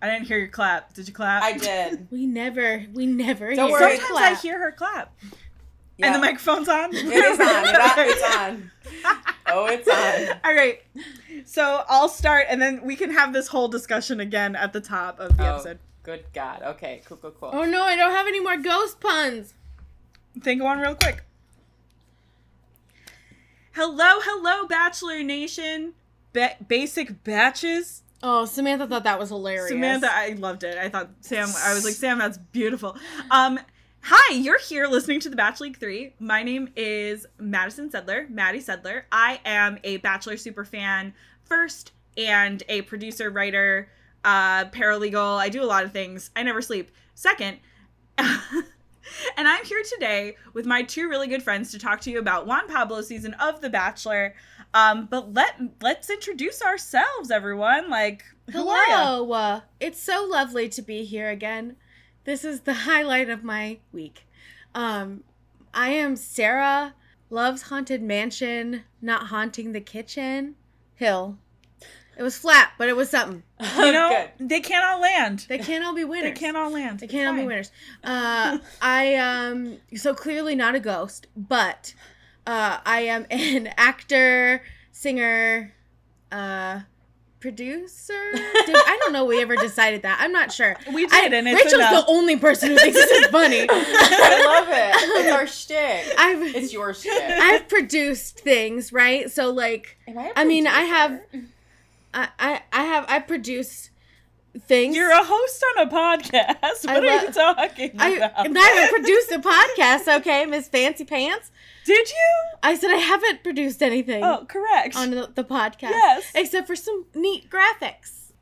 I didn't hear your clap. Did you clap? I did. We never, we never Don't hear worry. her Sometimes I hear her clap. Yeah. And the microphone's on? It is on. It's on. Oh, it's on. All right. So I'll start and then we can have this whole discussion again at the top of the Oh, episode. good God. Okay, cool, cool, cool. Oh no, I don't have any more ghost puns. Think of one real quick. Hello, hello, Bachelor Nation. Ba- basic batches. Oh, Samantha thought that was hilarious. Samantha, I loved it. I thought Sam, I was like, Sam, that's beautiful. Um, hi, you're here listening to the Bach League 3. My name is Madison Sedler, Maddy Sedler. I am a Bachelor super fan first and a producer, writer, uh, paralegal. I do a lot of things. I never sleep. Second, and I'm here today with my two really good friends to talk to you about Juan Pablo season of The Bachelor. Um, but let let's introduce ourselves, everyone. Like, who are ya? Hello. Uh, it's so lovely to be here again. This is the highlight of my week. Um, I am Sarah. Loves haunted mansion, not haunting the kitchen. Hill. It was flat, but it was something. You know, Good. they can't all land. They can't all be winners. They can't all land. They can't all be winners. Uh, I um so clearly not a ghost, but uh, I am an actor, singer, uh, producer. Did, I don't know. We ever decided that? I'm not sure. We did, I, and it's Rachael's enough. the only person who thinks this is funny. I love it. It's our shtick. I've It's your shtick. I've produced things, right? So like, I, I, mean, I have. I I, I have I produce things. You're a host on a podcast. What are you talking I, about? I haven't produced a podcast, okay, Miss Fancy Pants. Did you? I said I haven't produced anything Oh, correct. on the, the podcast. Yes. Except for some neat graphics.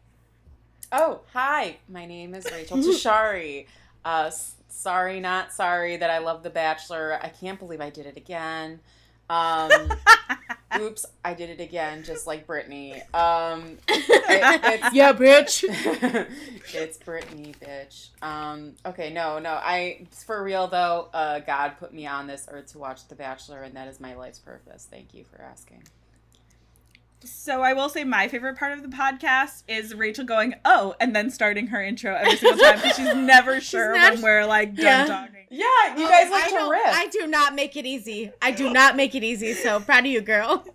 Oh, hi. My name is Rachael Tashari. Uh, sorry, not sorry that I love The Bachelor. I can't believe I did it again. Um, oops, I did it again, just like Britney. Um, it- Yeah, bitch. it's Britney, bitch. Um, okay, no, no. I for real though. Uh, God put me on this earth to watch The Bachelor, and that is my life's purpose. Thank you for asking. So I will say my favorite part of the podcast is Rachael going, "Oh," and then starting her intro every single time because she's never sure not- when we're like done Yeah. talking. Yeah, you guys I like to don't- riff. I do not make it easy. I do not make it easy. So proud of you, girl.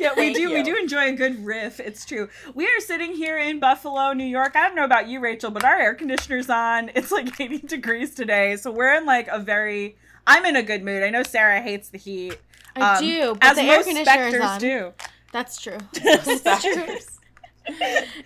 Yeah, we Thank do. We do enjoy a good riff. It's true. We are sitting here in Buffalo, New York. I don't know about you, Rachael, but our air conditioner's on. It's like 80 degrees today, so we're in like a very. I'm in a good mood. I know Sarah hates the heat. I um, do, but as the air most conditioner is specters on. do. That's true. Specters.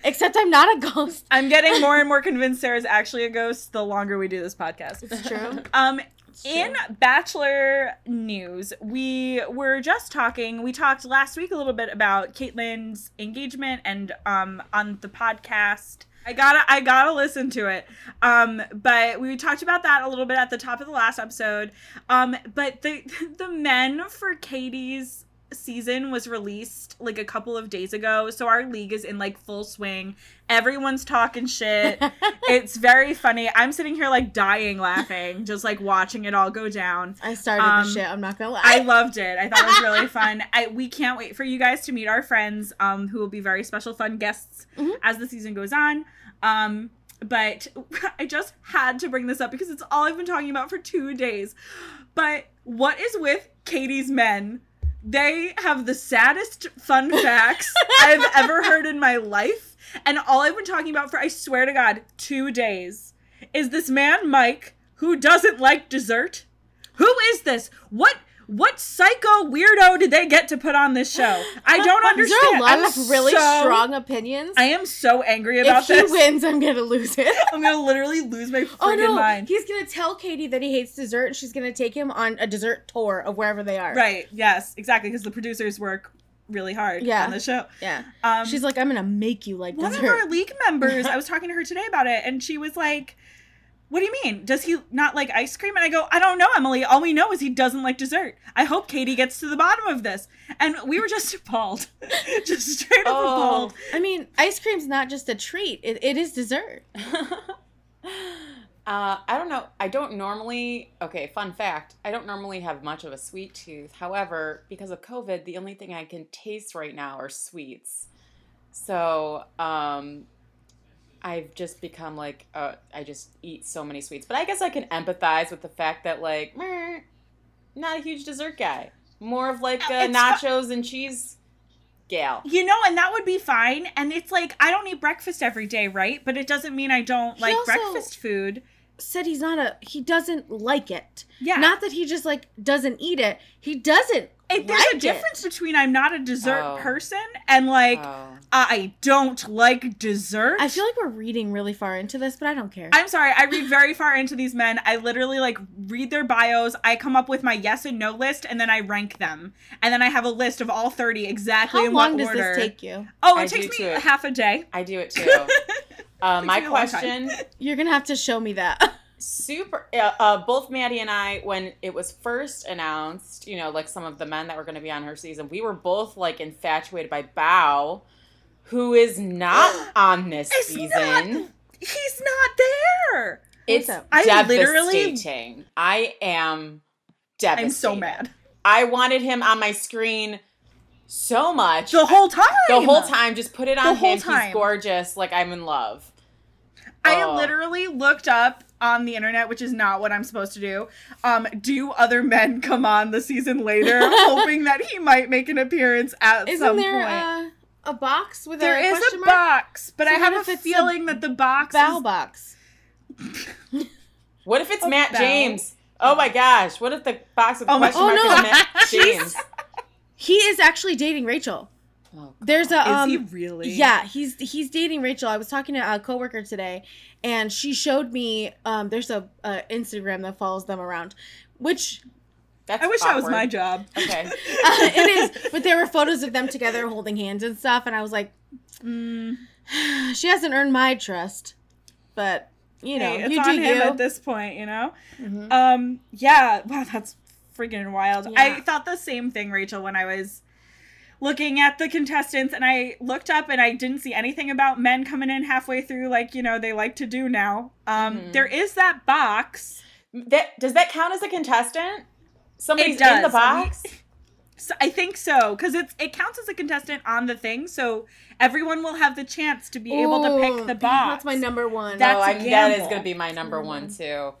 Except I'm not a ghost. I'm getting more and more convinced Sarah's actually a ghost the longer we do this podcast. It's true. Um, true. in Bachelor news, we were just talking. We talked last week a little bit about Kaitlyn's engagement, and um, on the podcast, I gotta, I gotta listen to it. Um, but we talked about that a little bit at the top of the last episode. Um, but the the men for Katie's season was released like a couple of days ago so our league is in like full swing. Everyone's talking shit. It's very funny. I'm sitting here like dying laughing just like watching it all go down. I started Um, the shit. I'm not gonna lie. i loved it. I thought it was really fun. I, we can't wait for you guys to meet our friends um who will be very special fun guests Mhm. as the season goes on. Um but i just had to bring this up because it's all i've been talking about for two days. But what is with katie's men they have the saddest fun facts I've ever heard in my life. And all I've been talking about for, I swear to God, two days is this man, Mike, who doesn't like dessert. Who is this? What what psycho weirdo did they get to put on this show? I don't understand. there a lot I'm of really so- strong opinions? I am so angry about this. if he wins, I'm gonna lose it. I'm gonna literally lose my freaking Oh no! mind. He's gonna tell Katie that he hates dessert, and she's gonna take him on a dessert tour of wherever they are. Right, yes, exactly, because the producers work really hard Yeah. on the show. Yeah. Um, She's like, I'm gonna make you like one dessert. of our league members i was talking to her today about it and she was like what do you mean does he not like ice cream and i go i don't know emily all we know is he doesn't like dessert i hope katie gets to the bottom of this and we were just appalled just straight up Oh. appalled I mean, ice cream's not just a treat; it, it is dessert. Uh, I don't know. I don't normally. Okay, fun fact. I don't normally have much of a sweet tooth. However, because of COVID, the only thing I can taste right now are sweets. So, um, I've just become like, uh, I just eat so many sweets. But I guess I can empathize with the fact that, like, meh, not a huge dessert guy. More of like nachos and cheese gal. You know, and that would be fine. And it's like I don't eat breakfast every day, right? But it doesn't mean I don't like breakfast food. Said he's not a he doesn't like it. Yeah. Not that he just like doesn't eat it. He doesn't. It, there's like a it. difference between I'm not a dessert Oh. person and like Oh. I don't like dessert. I feel like we're reading really far into this, but I don't care. I'm sorry, I read very far into these men. I literally like read their bios. I come up with my yes and no list and then I rank them. And then I have a list of all 30 exactly How in long what does order. this take you? Oh, it I takes me too. half a day. I do it too. Uh, my me a long time. question You're gonna have to show me that. super uh, uh, both maddy and i when it was first announced you know like some of the men that were going to be on her season we were both like infatuated by bao who is not on this It's season not- He's not there. it's? I literally- devastating i am devastated I'm so mad. i wanted him on my screen so much The whole time. the whole time just put it on The on whole him time. he's gorgeous like i'm in love I Oh. literally looked up on the internet, which is not what I'm supposed to do. Um, do other men come on the season later, hoping that he might make an appearance at Isn't some there point? a, a box with there a is question a mark? box, but So I have a if it's feeling that the box Bow is box. what if it's Oh, matt Bao. james oh my gosh what if the box with Oh my- question Oh, mark no. is matt james He is actually dating Rachael. Oh, There's a Is um he really? Yeah, he's he's dating Rachael. I was talking to a coworker today, and she showed me um there's a, a Instagram that follows them around, which That's I wish that was my job. Okay. uh, it is. But there were photos of them together holding hands and stuff, and I was like, Mm, she hasn't earned my trust, but you know, hey, it's you on do him you. at this point, you know. Mhm. Um, yeah, wow, that's freaking wild. I thought the same thing, Rachael, when I was looking at the contestants and I looked up and I didn't see anything about men coming in halfway through like, you know, they like to do now. Um, Mhm. there is that box. That does that count as a contestant? Somebody's It in the does. box. So I think so cuz it's it counts as a contestant on the thing, so everyone will have the chance to be able to pick the box. That's my number one. That's oh, a I, that is going to be my number one Mhm. too.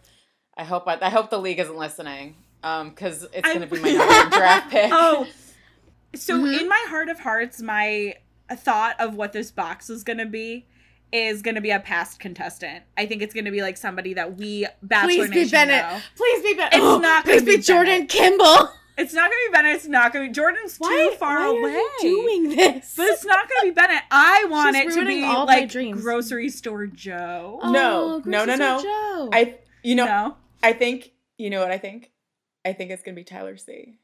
I hope I, I hope the league isn't listening. Um, because it's going to be my number one draft pick. Oh, so Mhm. in my heart of hearts, my thought of what this box is going to be is going to be a past contestant. I think it's going to be like somebody that we Bachelor Please be Bennett. know. Please be Bennett. It's Oh, not gonna Please be, be Jordan Kimball. It's not going to be Bennett. It's not going to be Jordan's Why, too far why away. are you doing this? But it's not going to be Bennett. I want She's it to be all like dreams. grocery store Joe. Oh, No, no, no, Grocery no. Joe. I you know no. I think you know what I think. I think it's going to be Tyler C.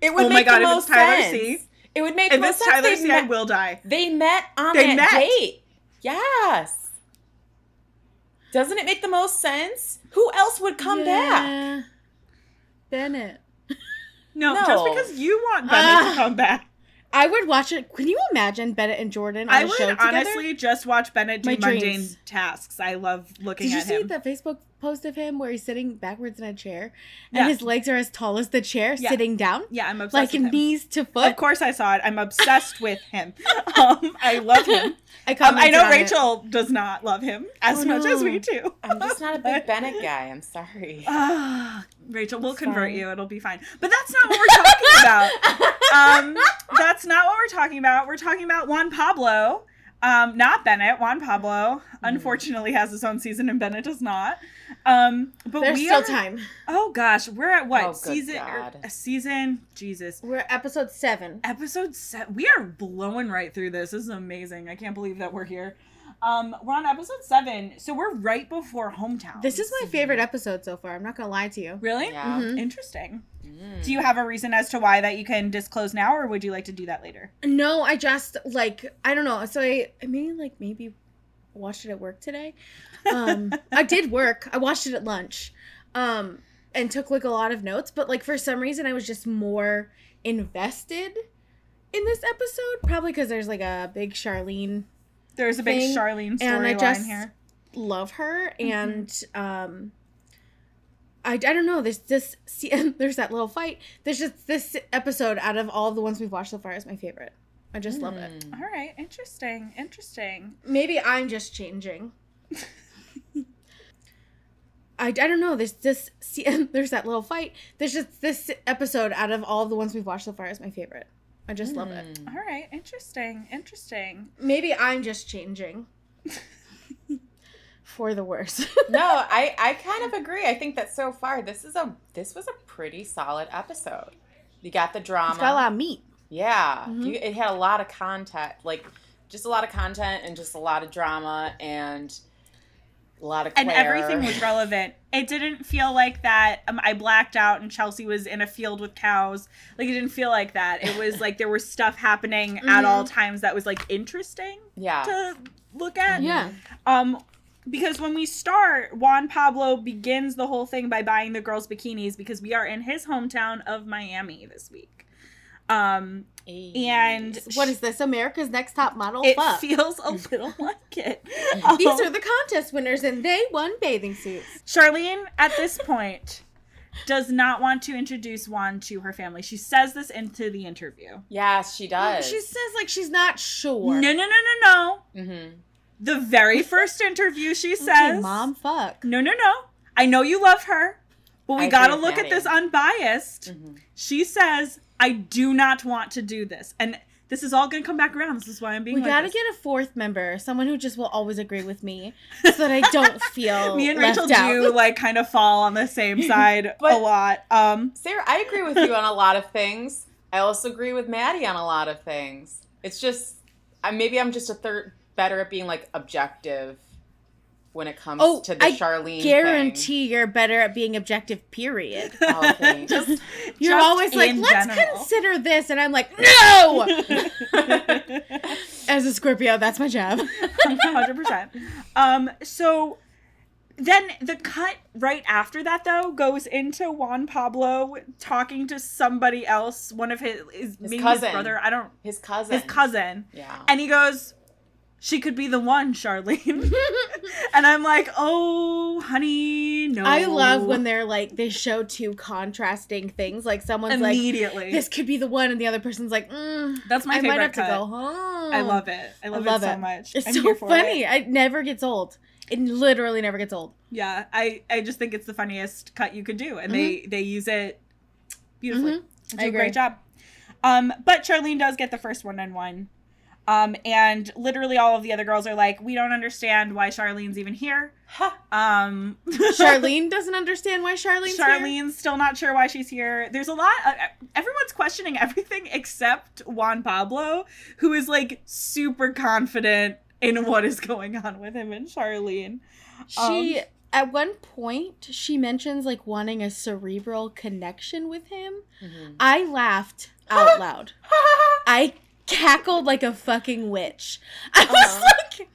It would Oh make God, the most Tyler sense. C. It would make If most sense. Tyler They C, I met- will die. They met on They that met. date. Yes. Doesn't it make the most sense? Who else would come back? Bennett. No, No. just because you want Bennett Ah. to come back. I would watch it. Can you imagine Bennett and Jordan on I a show would together? honestly just watch Bennett do My mundane dreams. tasks. I love looking Did at him. Did you see him. the Facebook post of him where he's sitting backwards in a chair and Yeah. his legs are as tall as the chair, Yeah. sitting down, yeah, I'm obsessed like with him. knees to foot. Of course, I saw it. I'm obsessed with him. Um, I love him. I, Um, I know on it. Rachael does not love him as Oh, much as we do. I'm just not a big Bennett guy. I'm sorry. Ah, Rachael, we'll convert fine. you. It'll be fine. But that's not what we're talking about. Um, that's not what we're talking about. We're talking about Juan Pablo. Um, not Bennett. Juan Pablo, Mm-hmm. unfortunately, has his own season, and Bennett does not. Um, but There's we still are, time. Oh gosh, we're at what Oh, season? er, a season? Jesus. We're episode seven. Episode seven. We are blowing right through this. This is amazing. I can't believe that we're here. Um, we're on episode seven, so we're right before hometown. This is my favorite episode so far. I'm not gonna lie to you. Really? Yeah. Mhm. Interesting. Mm. Do you have a reason as to why that you can disclose now, or would you like to do that later? No, I just like I don't know. So I, I maybe like maybe watched it at work today. Um, I did work. I watched it at lunch, um, and took like a lot of notes. But like for some reason, I was just more invested in this episode. Probably because there's like a big Sharleen, There's a big Sharleen and I storyline just here. love her and um I, I don't know. There's this see, there's that little fight. There's just this episode out of all the ones we've watched so far is my favorite. I just love it. Mm. All right, interesting, interesting. maybe i'm just changing. I, I don't know. There's this see, there's that little fight. There's just this episode out of all the ones we've watched so far is my favorite. I just love it. Mm. All right, interesting, interesting. maybe i'm just changing for the worse no, I I kind of agree. I think that so far this is a this was a pretty solid episode. You got the drama. it's got a lot of meat Yeah, Mhm. you, it had a lot of content, like just a lot of content and just a lot of drama and a lot of And everything was relevant. It didn't feel like that. Um, I blacked out and Chelsie was in a field with cows. Like it didn't feel like that. It was like there was stuff happening at all times that was like interesting yeah. to look at. yeah Um, because when we start, Juan Pablo begins the whole thing by buying the girls bikinis because we are in his hometown of Miami this week. Um, and what is this america's next top model it Fuck. feels a little like it. These Um, are the contest winners, and they won bathing suits. Sharleen, at this point, does not want to introduce Juan to her family. She says this into the interview. Yes, she does. She says like she's not sure. No, no, no, no, no. hmm The very first interview, she Okay, says, mom, fuck. No, no, no. I know you love her, but we I got to look at this unbiased. hmm She says, I do not want to do this. And this is all going to come back around. This is why I'm being We like gotta this. get a fourth member, someone who just will always agree with me, so that I don't feel Me and Rachael out. do like kind of fall on the same side a lot. Um, Sarah, I agree with you on a lot of things. I also agree with Maddy on a lot of things. It's just, I, maybe I'm just a third better at being like objective when it comes Oh, to the I Sharleen. Guarantee you're better at being objective. Period. Thing. Oh, thanks. just You're just always like, in let's general." consider this, and I'm like, no. As a Scorpio, that's my job. Hundred percent. Um. So then the cut right after that though goes into Juan Pablo talking to somebody else, one of his, his, maybe cousin. his brother. I don't. His cousin. His cousin, Yeah. and he goes, "She could be the one, Sharleen." and I'm like, "Oh, honey, no." I love when they're like they show two contrasting things. Like someone's like, immediately. "This could be the one," and the other person's like, mm, That's my "I favorite might have cut. to go home." I love it. I love, love it so much. It's I'm so funny. It. It never gets old. It literally never gets old. Yeah, I I just think it's the funniest cut you could do, and they they use it beautifully. Mhm. They I do a great job. Um, but Sharleen does get the first one on one. Um, and literally all of the other girls are like, we don't understand why Sharleen's even here. Ha. Um, Sharleen doesn't understand why Sharleen's here. Sharleen's still not sure why she's here. There's a lot. Uh, everyone's questioning everything except Juan Pablo, who is like super confident in what is going on with him and Sharleen. She Um, at one point she mentions like wanting a cerebral connection with him. Mhm. I laughed out loud. I cackled like a fucking witch. I was Aw. like,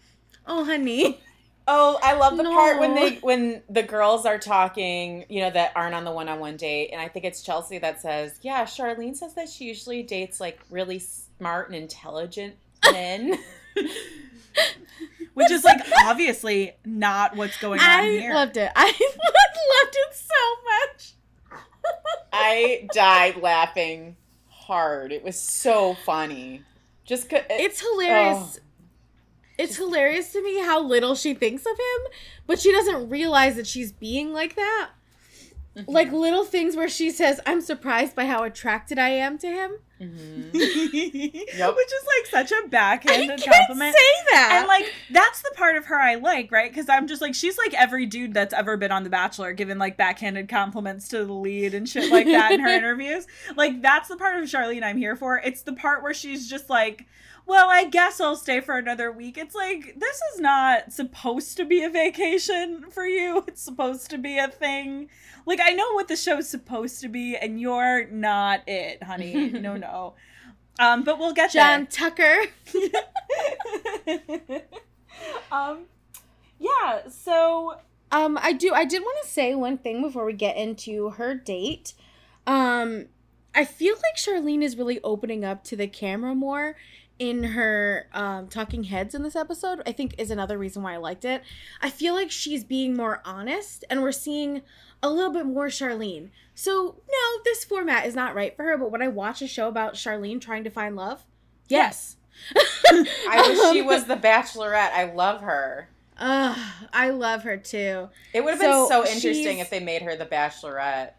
"Oh, honey." Oh, I love the part when they when the girls are talking, you know, that aren't on the one on one date, and I think it's Chelsie that says, "Yeah, Sharleen says that she usually dates like really smart and intelligent men." which is like obviously not what's going on I here. I loved it. I loved it so much. I died laughing hard. It was so funny. Just 'cause- It's hilarious. Oh. It's hilarious to me how little she thinks of him, but she doesn't realize that she's being like that. Mhm. Like little things where she says, "I'm surprised by how attracted I am to him." Mhm. Which is like such a backhanded can't compliment. say that. And like that's the part of her I like, right? Because I'm just like she's like every dude that's ever been on The Bachelor, giving like backhanded compliments to the lead and shit like that in her interviews. Like that's the part of Sharleen I'm here for. It's the part where she's just like, "Well, I guess I'll stay for another week." It's like this is not supposed to be a vacation for you. It's supposed to be a thing. Like I know what the show's supposed to be, and you're not it, honey. no, no. Um, but we'll get John Tucker. um, yeah. So Um, I do. I did want to say one thing before we get into her date. Um, I feel like Sharleen is really opening up to the camera more in her um, talking heads in this episode. I think is another reason why I liked it. I feel like she's being more honest, and we're seeing a little bit more Sharleen. So no, this format is not right for her. But when I watch a show about Sharleen trying to find love, yes. I wish she was the Bachelorette. I love her. Ugh, I love her too. It would have So been so interesting if they made her the Bachelorette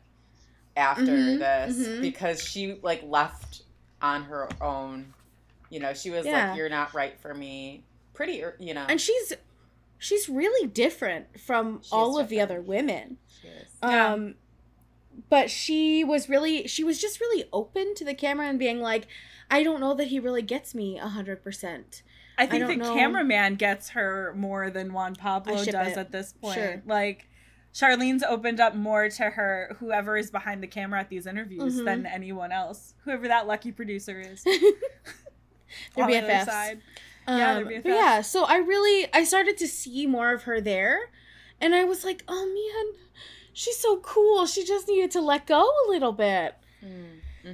after Mhm, this mhm. because she like left on her own. You know, she was Yeah. like, "You're not right for me." Pretty, you know. And she's she's really different from She is all of the other women. She is. Yeah. Um but she was really she was just really open to the camera and being like, I don't know that he really gets me a hundred percent. I think don't the know. cameraman gets her more than Juan Pablo does it. at this point. Sure. Like Sharleen's opened up more to her whoever is behind the camera at these interviews Mhm. than anyone else. Whoever that lucky producer is. They're on the. Um, Yeah, they're but BFFs. yeah, so I really I started to see more of her there, and I was like, oh man, she's so cool. She just needed to let go a little bit. Mm-hmm.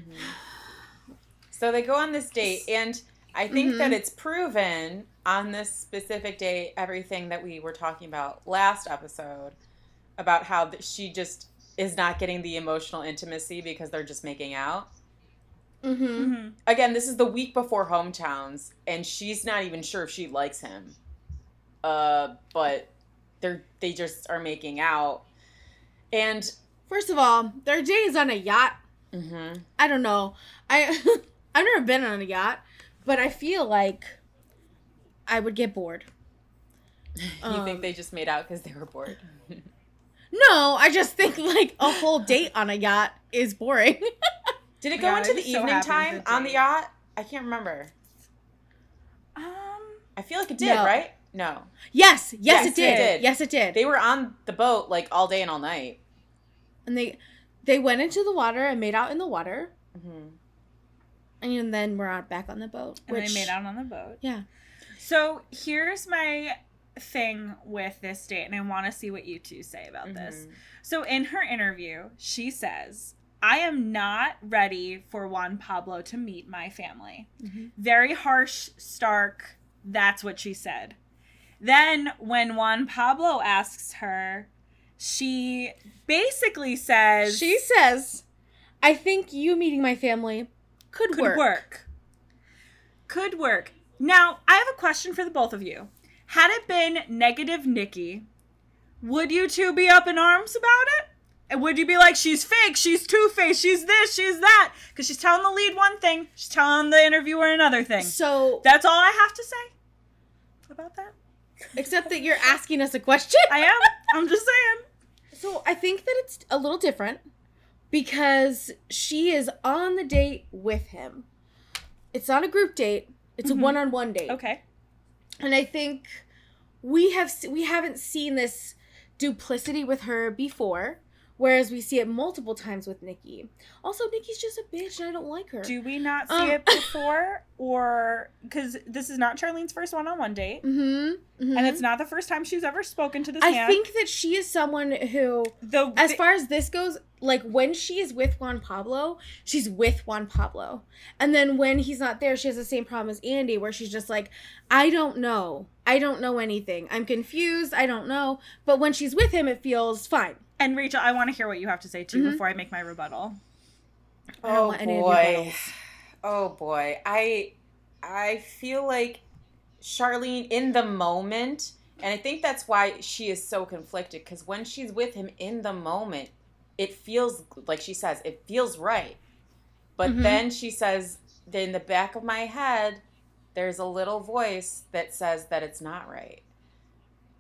So they go on this date, and I think Mhm. that it's proven on this specific date everything that we were talking about last episode about how she just is not getting the emotional intimacy because they're just making out. Mm-hmm. Mhm. Again, this is the week before hometowns, and she's not even sure if she likes him. Uh, but they're they just are making out, and First of all, their date is on a yacht. mhm. I don't know. I I've never been on a yacht, but I feel like I would get bored. you Um, think they just made out because they were bored? No, I just think like a whole date on a yacht is boring. Did it go Yeah, into the just so evening time with on the yacht? I can't remember. Um I feel like it did, No. right? No. yes, yes, Yes, it it did. did. Yes, it did. They were on the boat like all day and all night. and they they went into the water and made out in the water, hmm and then we're out back on the boat. and which, they made out on the boat. Yeah. So here's my thing with this date, and I want to see what you two say about this. Mm-hmm. So in her interview, she says, I am not ready for Juan Pablo to meet my family. Mhm. Very harsh, stark. That's what she said. Then when Juan Pablo asks her, she basically says She says, "I think you meeting my family could, could work." work. Could work. Now, I have a question for the both of you. Had it been negative Nikki, would you two be up in arms about it? And would you be like, she's fake, she's two faced, she's this, she's that? Because she's telling the lead one thing, she's telling the interviewer another thing. So, That's all I have to say about that. except that you're asking us a question. I am. I'm just saying. So I think that it's a little different because she is on the date with him. It's not a group date. It's Mhm. a one-on-one date. Okay. And I think we have we haven't seen this duplicity with her before, whereas we see it multiple times with Nikki. Also, Nikki's just a bitch, and I don't like her. Do we not see Um, it before? Or, because this is not Sharleen's first one on one date. mm-hmm, And it's not the first time she's ever spoken to this I man. think that she is someone who the as far as this goes, like when she is with Juan Pablo, she's with Juan Pablo. And then when he's not there, she has the same problem as Andi, where she's just like, I don't know. I don't know anything. I'm confused. I don't know. But when she's with him, it feels fine. And Rachael, I want to hear what you have to say too Mhm. before I make my rebuttal. Oh want any of your boy. Oh boy. I I feel like Sharleen in the moment, and I think that's why she is so conflicted because when she's with him in the moment, it feels like she says it feels right. But Mhm. then she says in the back of my head there's a little voice that says that it's not right.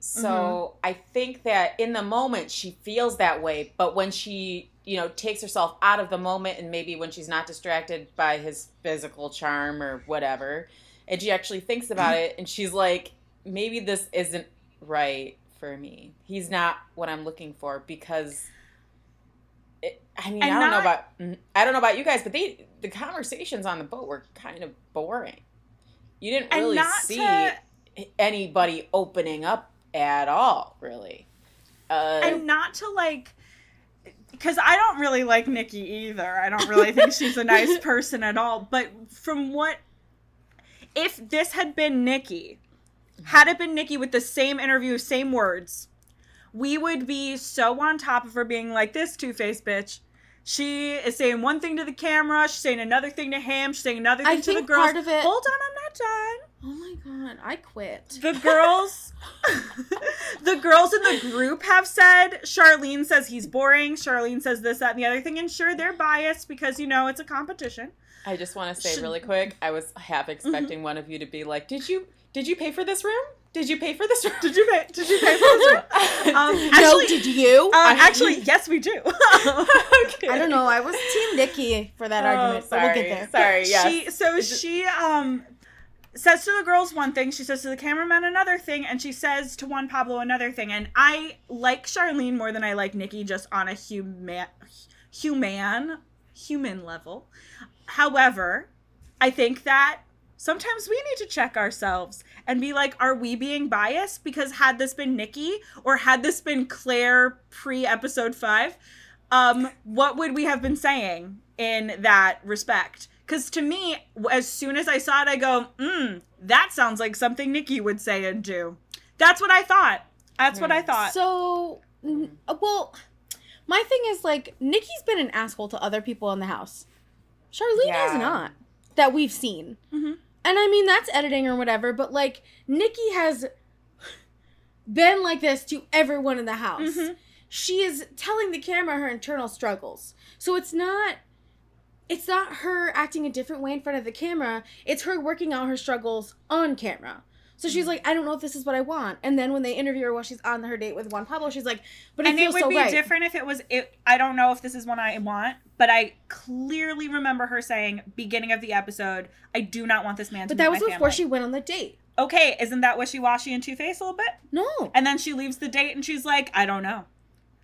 So I think that in the moment she feels that way, but when she, you know, takes herself out of the moment and maybe when she's not distracted by his physical charm or whatever, and she actually thinks about it and she's like, maybe this isn't right for me. He's not what I'm looking for because it, I mean, And I don't know about mm, I don't know about you guys, but they the conversations on the boat were kind of boring. You didn't really see to anybody opening up at all, really. Uh, and not to like because I don't really like Nikki either. I don't really think she's a nice person at all. But from what, if this had been Nikki, had it been Nikki with the same interview, same words, we would be so on top of her being like, this two faced bitch. She is saying one thing to the camera, she's saying another thing to him, she's saying another thing I to the girls. part of it- Hold on, I'm not done. Oh my god, I quit. The girls the girls in the group have said Sharleen says he's boring. Sharleen says this, that, and the other thing. And sure, they're biased because you know it's a competition. I just want to say Should- really quick. I was half expecting one of you to be like, "Did you did you pay for this room? Did you pay for this room? Did you pay? Did you pay for this one? Um, no, did you? uh, actually, yes, we do. okay. I don't know. I was Team Nikki for that Oh, argument, but we'll get there. Sorry. Yes. She so Is she um says to the girls one thing, she says to the cameraman another thing, and she says to Juan Pablo another thing. And I like Sharleen more than I like Nikki, just on a human human human level. However, I think that sometimes we need to check ourselves and be like, are we being biased? Because had this been Nikki or had this been Clare pre episode five, um, what would we have been saying in that respect? Because to me, as soon as I saw it, I go, mm, that sounds like something Nikki would say and do. That's what I thought. That's what I thought. So, n- uh, well, my thing is like Nikki's been an asshole to other people in the house. Sharleen has Yeah. not that we've seen. Mhm. And I mean that's editing or whatever, but like Nikki has been like this to everyone in the house. Mhm. She is telling the camera her internal struggles. So it's not it's not her acting a different way in front of the camera. It's her working out her struggles on camera. So she's mm-hmm. like, I don't know if this is what I want. And then when they interview her while she's on her date with Juan Pablo, she's like, but it and it would so be right. different if it was it i don't know if this is what i want but i clearly remember her saying beginning of the episode i do not want this man to But that was before family." she went on the date. okay isn't that wishy-washy and two-faced a little bit No. and then she leaves the date and she's like i don't know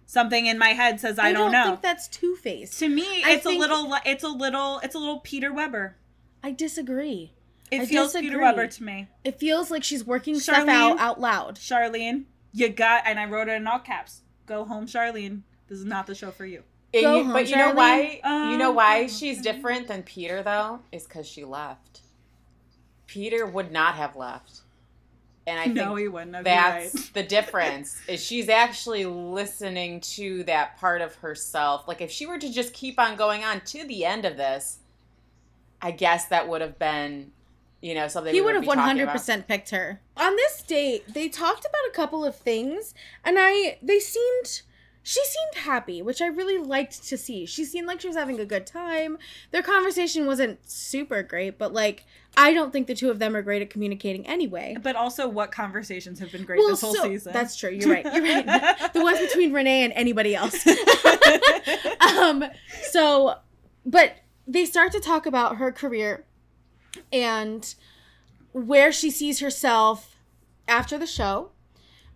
something in my head says i, don't, know I don't think that's two faced. to me I it's a little it's a little it's a little peter weber I disagree. it I feels peter disagree. weber to me It feels like she's working stuff out out loud. sharleen you got and i wrote it in all caps go home sharleen this is not the show for you Go you- home, but you know Sharleen. why? you know Um, why she's different than Peter though? Is because she left. Peter would not have left, and I no think he wouldn't have that's right. the difference. Is she's actually listening to that part of herself. Like if she were to just keep on going on to the end of this, I guess that would have been, you know, something He would have one hundred percent picked her. On this date, they talked about a couple of things, and I they seemed she seemed happy, which I really liked to see. She seemed like she was having a good time. Their conversation wasn't super great, but like I don't think the two of them are great at communicating anyway. But also, what conversations have been great this whole so- season? That's true. You're right. You're right. the ones between Renee and anybody else. um. So, but they start to talk about her career and where she sees herself after the show,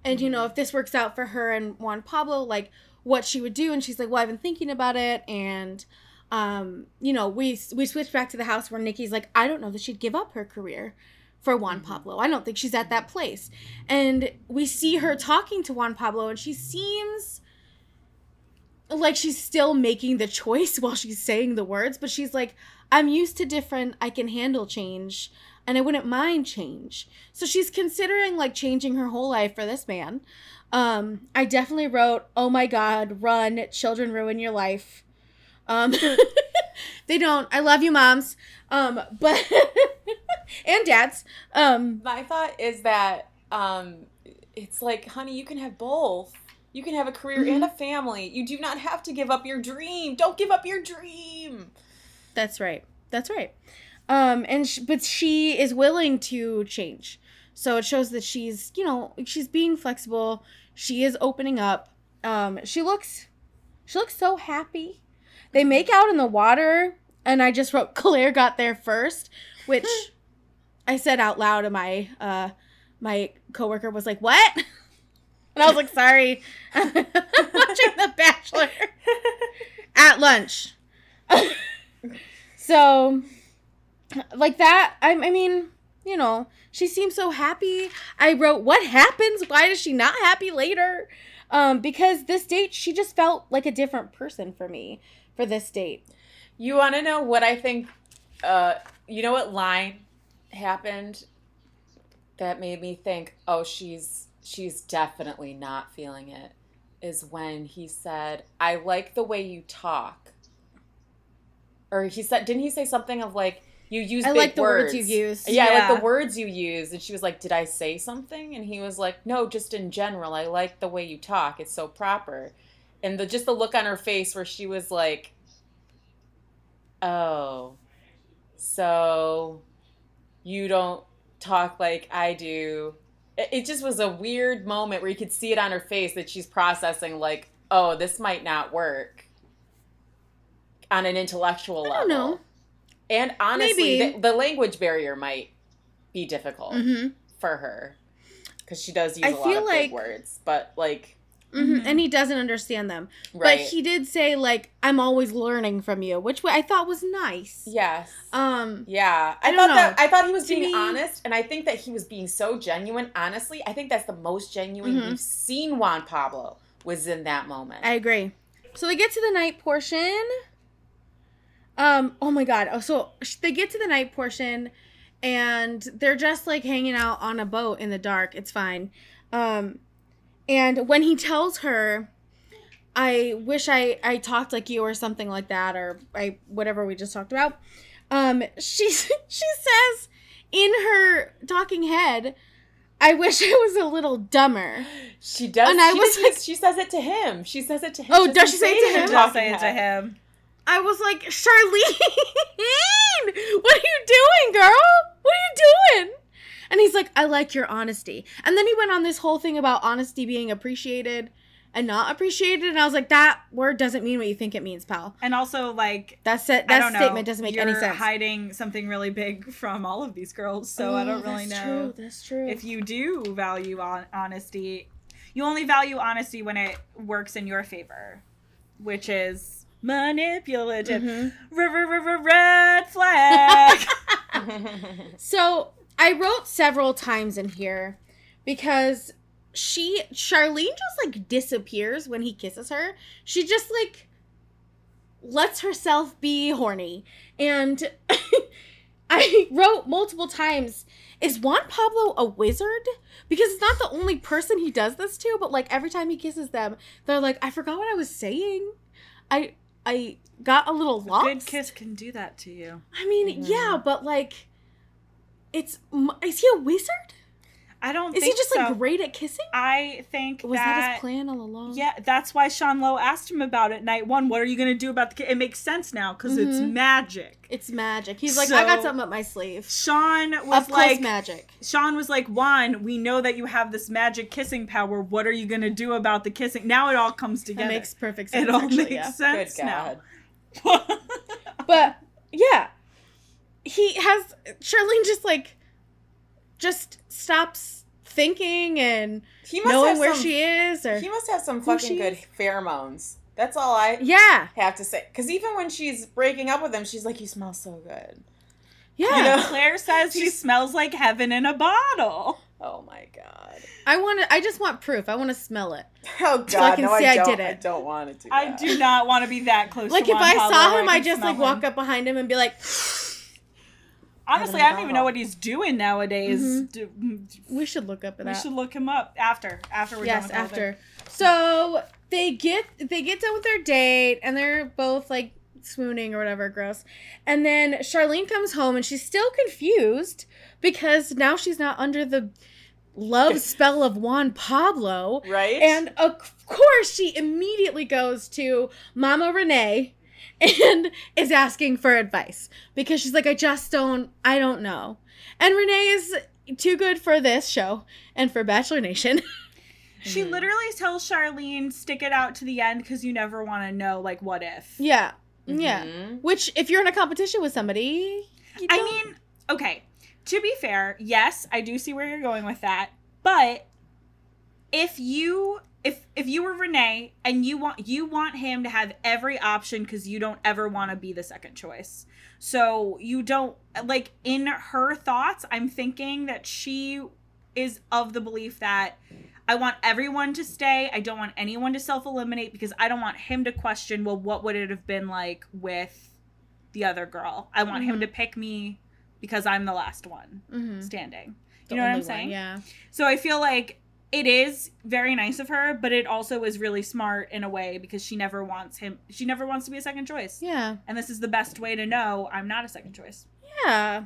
and you know if this works out for her and Juan Pablo, like what she would do. And she's like, "Well, I've been thinking about it," and um, you know, we we switch back to the house where Nikki's like, "I don't know that she'd give up her career." For Juan Pablo. I don't think she's at that place. And we see her talking to Juan Pablo, and she seems like she's still making the choice while she's saying the words, but she's like, I'm used to different, I can handle change, and I wouldn't mind change. So she's considering like changing her whole life for this man. Um, I definitely wrote, Oh my god, run, children ruin your life. Um, they don't. I love you, moms. Um, but and dads. Um, My thought is that um, it's like, honey, you can have both. You can have a career and a Mm-hmm. family. You do not have to give up your dream. Don't give up your dream. That's right. That's right. Um, and sh- but she is willing to change, so it shows that she's you know she's being flexible. She is opening up. Um, she looks, she looks so happy. They make out in the water, and I just wrote Clare got there first, which I said out loud, and my uh my coworker was like, "What?" And I was like, "Sorry, I'm watching The Bachelor at lunch." so like that I, I mean you know she seems so happy i wrote what happens why is she not happy later Um, because this date, she just felt like a different person for me for this date. You want to know what I think? Uh, you know what line happened that made me think, oh, she's she's definitely not feeling it. Is when he said, "I like the way you talk," or he said, didn't he say something of like, "You use I big like the words. words you use. Yeah, I like the words you use. And she was like, Did I say something? And he was like, No, just in general. I like the way you talk. It's so proper. And the just the look on her face where she was like, Oh, so you don't talk like I do. It, it just was a weird moment where you could see it on her face that she's processing, like, Oh, this might not work on an intellectual I level. don't know. And honestly, the, the language barrier might be difficult Mm-hmm. for her because she does use I a lot of like- big words. But like, Mm-hmm. Mhm. And he doesn't understand them. right? But he did say like, "I'm always learning from you," which I thought was nice. yes, Um. yeah. I, I don't thought know. that I thought he was To being me- honest, and I think that he was being so genuine. Honestly, I think that's the most genuine Mhm. we've seen Juan Pablo was in that moment. I agree. So they get to the night portion. Um, oh my god. Oh, so they get to the night portion and they're just like hanging out on a boat in the dark. It's fine. Um, and when he tells her, I wish I I talked like you or something like that or I whatever we just talked about. Um, she she says in her talking head, I wish I was a little dumber. she does, And I she was does- like- she says it to him. She says it to him. Oh, does she say it to him? Just talking say it to him. I was like, Sharleen, what are you doing, girl? What are you doing? And he's like, I like your honesty. And then he went on this whole thing about honesty being appreciated and not appreciated. And I was like, that word doesn't mean what you think it means, pal. And also, like, That's it. I That don't know. statement doesn't make any You're sense. hiding something really big from all of these girls, so I Oh, don't really know. that's know. True. That's true. if you do value on honesty, you only value honesty when it works in your favor, which is manipulative. Mhm. Red flag. So I wrote several times in here because she Sharleen just like disappears when he kisses her. She just like lets herself be horny. And I wrote multiple times, is Juan Pablo a wizard? Because it's not the only person he does this to, but like every time he kisses them, they're like, I forgot what I was saying. I I got a little lost. A Good kiss can do that to you. I mean, Mhm. yeah, but like, it's is he a wizard? I don't. Is he just so. like great at kissing? I think Was that, that. his plan all along? Yeah, that's why Sean Lowe asked him about it night one. What are you gonna do about the kid? It makes sense now because it's Mhm. magic. it's magic. He's like, I got something up my sleeve. Sean Up was close like, magic. Sean was like, Juan, we know that you have this magic kissing power. What are you gonna do about the kissing? Now it all comes That together. makes perfect sense. it all actually, makes yeah. Good sense God. now. But yeah, he has Sharleen just like just stops thinking and He must knowing where some, she is, or He must have some fucking good pheromones. That's all I yeah, have to say. Because even when she's breaking up with him, she's like, "You smell so good." yeah. You know? Clare says he smells like heaven in a bottle. Oh my god. I want to. I just want proof. I want to smell it. Oh god. So I can no, say I I don't. did I don't want to do that. I that. do not want to be that close. Like to if Juan I Pablo saw where him, I can just smell like walk him. up behind him and be like, Honestly, Heaven in a I don't even know what he's doing nowadays. Mhm. "We should look up at we should look him up after. After we're yes, done all after. So they get they get done with their date and they're both like swooning or whatever, gross. And then Sharleen comes home and she's still confused because now she's not under the love spell of Juan Pablo. right? And of course, she immediately goes to Mama Renee and is asking for advice because she's like, I just don't, I don't know. And Renee is too good for this show and for Bachelor Nation. She Mhm. literally tells Sharleen, stick it out to the end because you never want to know, like, what if. yeah. Yeah. Mhm. Which, if you're in a competition with somebody, you I mean, okay, to be fair, yes, I do see where you're going with that. But if you if if you were Renee and you want you want him to have every option because you don't ever want to be the second choice. So you don't like in her thoughts, I'm thinking that she is of the belief that I want everyone to stay. I don't want anyone to self eliminate because I don't want him to question, well, what would it have been like with the other girl? I want him Mhm. to pick me because I'm the last one Mhm. standing. The You know what I'm only one, saying? Yeah. So I feel like it is very nice of her, but it also is really smart in a way because she never wants him. She never wants to be a second choice, Yeah. and this is the best way to know I'm not a second choice. Yeah.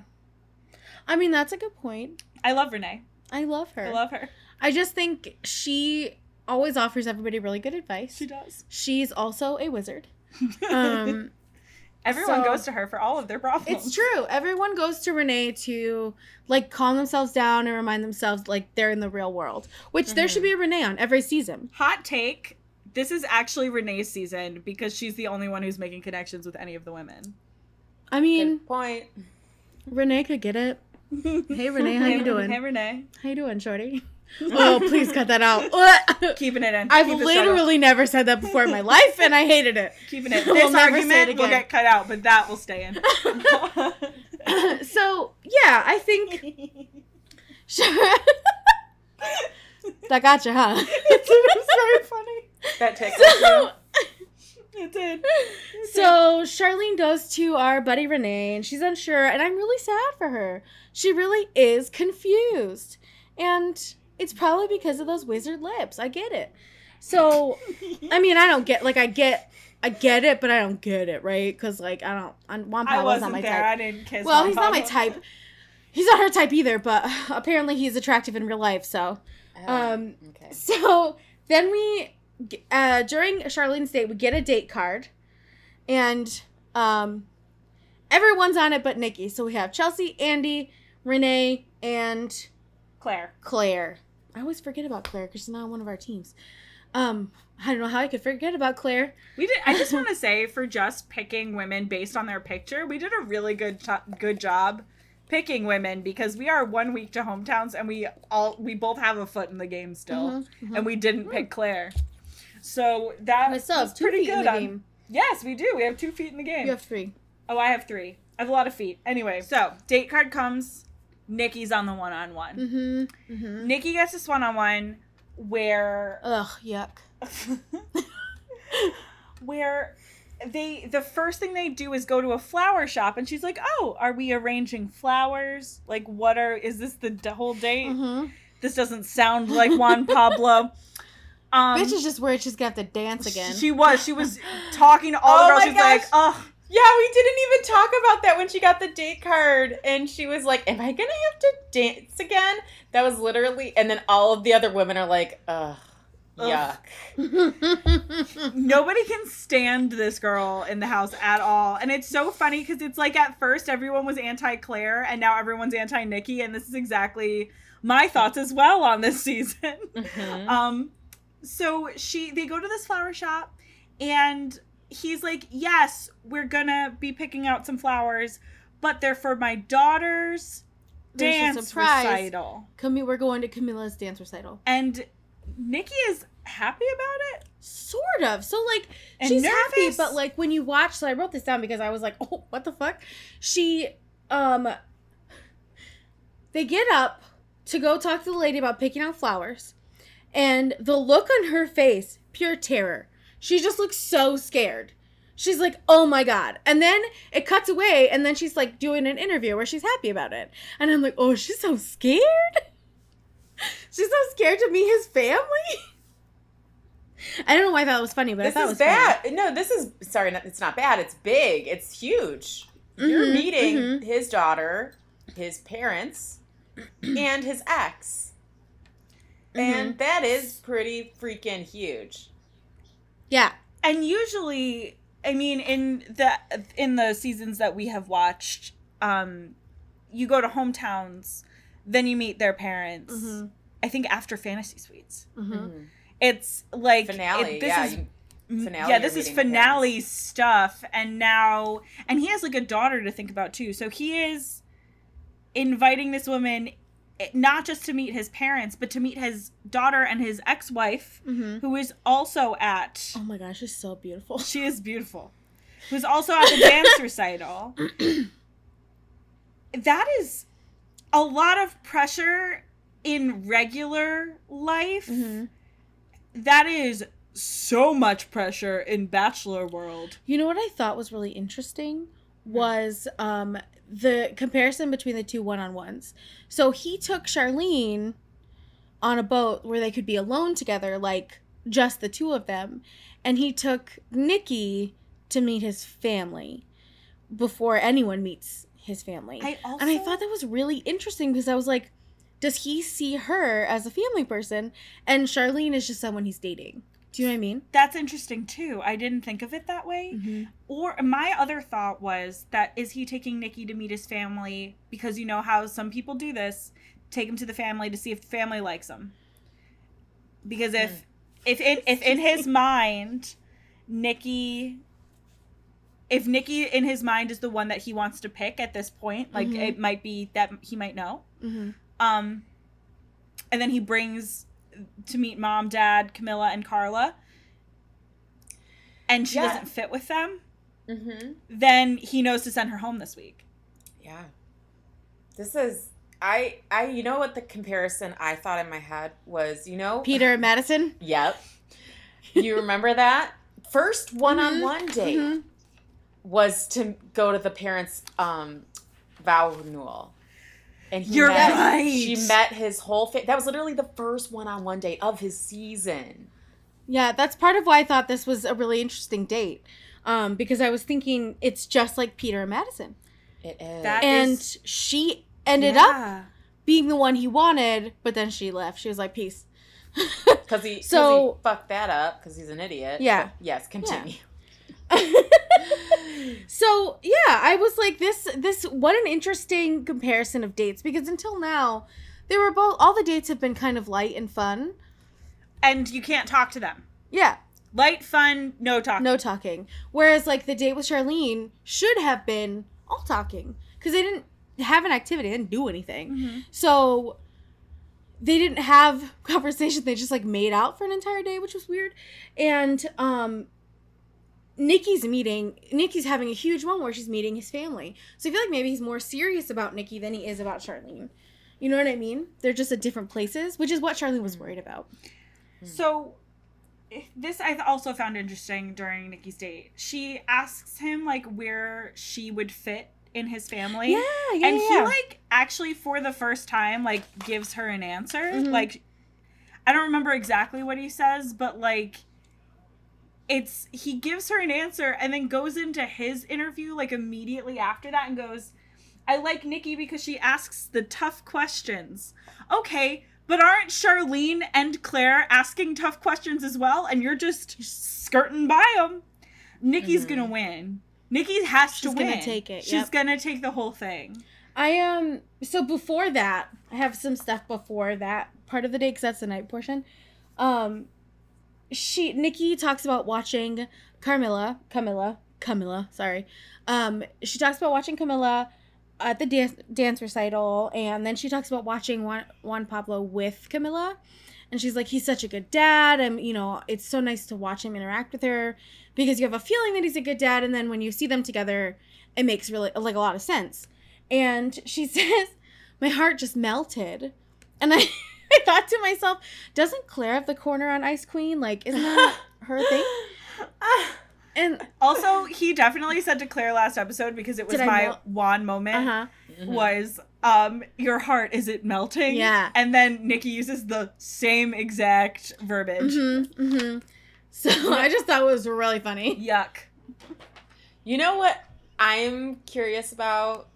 I mean, that's a good point. I love Renee. I love her. I love her. I just think she always offers everybody really good advice. She does. She's also a wizard. Um, Everyone so- goes to her for all of their problems. it's true. Everyone goes to Renee to like calm themselves down and remind themselves like they're in the real world. Which there Mhm. should be a Renee on every season. Hot take. This is actually Renee's season because she's the only one who's making connections with any of the women. I mean, Good point. Renee could get it. Hey Renee, how Hey, you doing? Hey Renee. How you doing, Shorty? Oh, please cut that out. Keeping it in. I've Keep literally never said that before in my life, and I hated it. keeping it. We'll This never say it argument will get cut out, but that will stay in. so yeah, I think sure. that got you, huh? it's very funny. That takes us so, It did. so Sharleen goes to our buddy Renee, and she's unsure, and I'm really sad for her. She really is confused, and it's probably because of those wizard lips. I get it. So I mean, I don't get like I get. I get it, but I don't get it, right? Because like I don't, I, Juan I Pablo's wasn't my there. type. I didn't kiss. Well, Juan he's not my type. He's not her type either, but apparently he's attractive in real life. So, um, okay. so then we, uh, during Sharleen's date, we get a date card, and um, everyone's on it but Nikki. So we have Chelsie, Andi, Renee, and Clare. Clare. I always forget about Clare because she's not on one of our teams. Um, I don't know how I could forget about Clare. We did. I just want to say, for just picking women based on their picture, we did a really good to- good job picking women because we are one week to hometowns and we all we both have a foot in the game still, Mhm, mhm. and we didn't pick Clare. So that was pretty feet good. in the on- game. Yes, we do. We have two feet in the game. You have three. Oh, I have three. I have a lot of feet. Anyway, so date card comes. Nikki's on the one on one. Nikki gets this one on one where Ugh, yuck. where they the first thing they do is go to a flower shop and she's like oh are we arranging flowers like what are is this the d- whole date Mm-hmm. this doesn't sound like juan pablo um Bitch is just worried she's gonna have to dance again. she was she was talking to all Oh the girls she's like gosh. Yeah, we didn't even talk about that when she got the date card and she was like, Am I gonna have to dance again? That was literally and then all of the other women are like, ugh, Ugh. yuck. nobody can stand this girl in the house at all and it's so funny because it's like at first everyone was anti clare and now everyone's anti nikki and this is exactly my thoughts as well on this season Mhm. Um, so she they go to this flower shop, and he's like, "Yes, we're gonna be picking out some flowers, but they're for my daughter's There's dance recital." Camille, we're going to Camila's dance recital. And Nikki is happy about it. Sort of. So like And she's happy, but like when you watch, so I wrote this down because I was like, oh, what the fuck? She, um, they get up to go talk to the lady about picking out flowers, and the look on her face, pure terror. She just looks so scared. She's like, oh my god. And then it cuts away, and then she's like doing an interview where she's happy about it. And I'm like, oh, she's so scared. She's so scared to meet his family. I don't know why I thought it was funny, but I thought it was funny. bad. No, this is sorry, it's not bad. It's big. It's huge. You're Mhm, meeting mhm. his daughter, his parents, and his ex. Mm-hmm. And that is pretty freaking huge. Yeah. And usually, I mean, in the in the seasons that we have watched, um, you go to hometowns, then you meet their parents. Mhm. I think after Fantasy Suites. Mm-hmm. Mhm. It's like Finale. it- this yeah. is you- finale, yeah this is finale stuff and now and he has like a daughter to think about too so he is inviting this woman not just to meet his parents but to meet his daughter and his ex-wife Mm-hmm. who is also at Oh my gosh, she's so beautiful. she is beautiful who's also at the dance recital that is a lot of pressure in regular life, Mhm. that is so much pressure in bachelor world. You know what I thought was really interesting was um the comparison between the two one-on-ones. So he took Sharleen on a boat where they could be alone together like just the two of them and he took Nikki to meet his family before anyone meets his family. I also and I thought that was really interesting because I was like does he see her as a family person and Sharleen is just someone he's dating? Do you know what I mean? that's interesting too. I didn't think of it that way. Mm-hmm. Or my other thought was that is he taking Nikki to meet his family because you know how some people do this, take him to the family to see if the family likes him. Because if if in if in his mind, Nikki if Nikki in his mind is the one that he wants to pick at this point, like Mhm. it might be that he might know. Mm-hmm. Um and then he brings to meet mom, dad, Camila, and Carla. And she Yeah. doesn't fit with them Mm-hmm. then he knows to send her home this week. Yeah. This is I I you know what the comparison I thought in my head was, you know? Peter Madison. Yep. You remember that? First one-on-one date Mhm. was to go to the parents' um vow renewal. And he You're met, right. She met his whole fa- that was literally the first one-on-one date of his season. Yeah, that's part of why I thought this was a really interesting date. Um, because I was thinking it's just like Peter and Madison. It is. That and is- she ended up being the one he wanted, but then she left. She was like, peace. Because he So- he fucked that up because he's an idiot. Yeah. But yes, continue. so yeah, I was like, this this what an interesting comparison of dates because until now, they were both all the dates have been kind of light and fun. And you can't talk to them. Yeah, Light, fun, no talking. no talking. Whereas like the date with Charlene should have been all talking because they didn't have an activity, they didn't do anything. Mhm. So they didn't have conversation. They just like made out for an entire day, which was weird. And um Nikki's meeting Nikki's having a huge moment where she's meeting his family. So I feel like maybe he's more serious about Nikki than he is about Sharleen. You know what I mean? They're just at different places, which is what Sharleen was worried about. So this I also found interesting during Nikki's date. She asks him like where she would fit in his family. Yeah, yeah, and yeah. he like actually for the first time like gives her an answer. Mhm. Like I don't remember exactly what he says, but like it's he gives her an answer and then goes into his interview like immediately after that and goes, I like Nikki because she asks the tough questions. Okay, but aren't Sharleen and Clare asking tough questions as well? And you're just skirting by them. Nikki's Mhm. gonna win. Nikki has She's to gonna win. take it, She's yep. gonna take the whole thing. I um so before that, I have some stuff before that part of the day because that's the night portion. Um, she Nikki talks about watching Carmilla, Camila, Camila. Sorry. Um, she talks about watching Camila at the dance dance recital, and then she talks about watching Juan, Juan Pablo with Camila, and she's like, he's such a good dad, and you know, it's so nice to watch him interact with her because you have a feeling that he's a good dad, and then when you see them together, it makes really like a lot of sense. And she says, My heart just melted. And I, I thought to myself, doesn't Clare have the corner on Ice Queen? Like, isn't that her thing? And Also, he definitely said to Clare last episode because it was Did my melt? Juan moment. uh huh. Mhm. Was um your heart is it melting? Yeah. And then Nikki uses the same exact verbiage. Mm-hmm. Mm-hmm. So I just thought it was really funny. Yuck. You know what I'm curious about?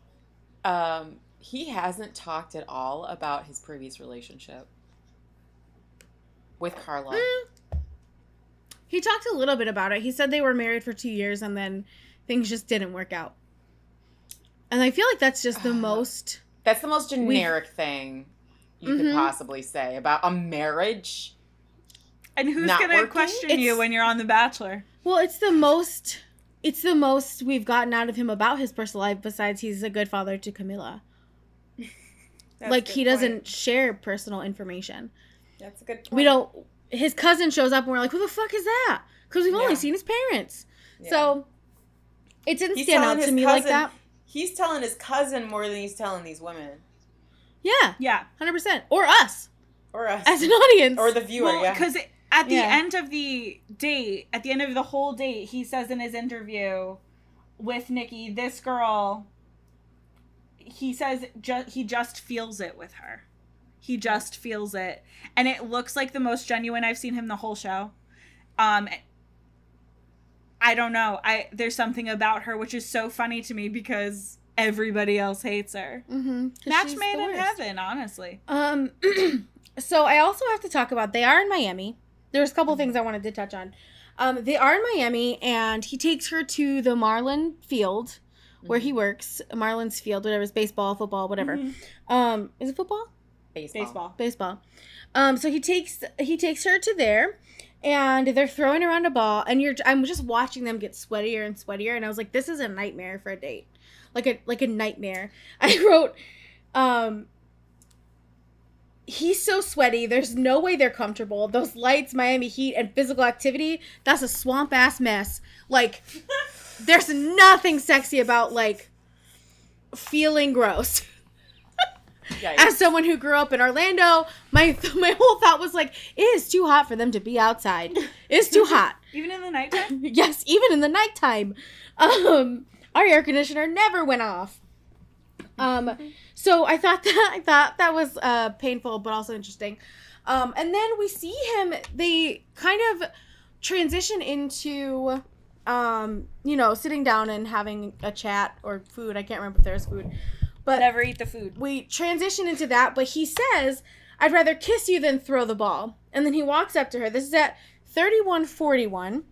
Um, he hasn't talked at all about his previous relationship with Carla. Mm. He talked a little bit about it. He said they were married for two years and then things just didn't work out. And I feel like that's just the most. That's the most generic thing you Mhm. could possibly say about a marriage. And who's gonna working? question you when you're on The Bachelor? Well, it's the most. It's the most we've gotten out of him about his personal life. Besides, he's a good father to Camila. That's like he doesn't point. share personal information. That's a good point. We don't. His cousin shows up and we're like, "Who the fuck is that?" Because we've only Yeah. seen his parents. Yeah. So it didn't He's stand out to his me like that. he's telling his cousin more than he's telling these women. Yeah, Yeah. hundred percent. Or us Or us. as an audience. or the viewer, Well, yeah. because at the Yeah. end of the date, at the end of the whole date, he says in his interview with Nikki, this girl, he says ju- he just feels it with her. He just feels it, and it looks like the most genuine I've seen him the whole show. Um, I don't know. I there's something about her which is so funny to me because everybody else hates her. mm-hmm, Match made in heaven, honestly. Um, so I also have to talk about they are in Miami. There's a couple things I wanted to touch on. Um, they are in Miami, and he takes her to the Marlin Field where he works. Marlin's Field, whatever, it's baseball, football, whatever. Mhm. Um, is it football? baseball. Baseball. Baseball. Um, so he takes he takes her to there, and they're throwing around a ball, and you're I'm just watching them get sweatier and sweatier, and I was like, this is a nightmare for a date, like a like a nightmare. I wrote, um, he's so sweaty. There's no way they're comfortable. Those lights, Miami heat, and physical activity. That's a swamp ass mess. Like, there's nothing sexy about like feeling gross. As someone who grew up in Orlando, my my whole thought was like, it is too hot for them to be outside. It's too hot. Even in the nighttime. yes, even in the nighttime. Um, our air conditioner never went off. Um, so I thought that I thought that was uh painful, but also interesting. Um, and then we see him. They kind of transition into, um, you know, sitting down and having a chat or food. I can't remember if there's food, but Never eat the food. we transition into that, but he says, I'd rather kiss you than throw the ball. And then he walks up to her. This is at 3141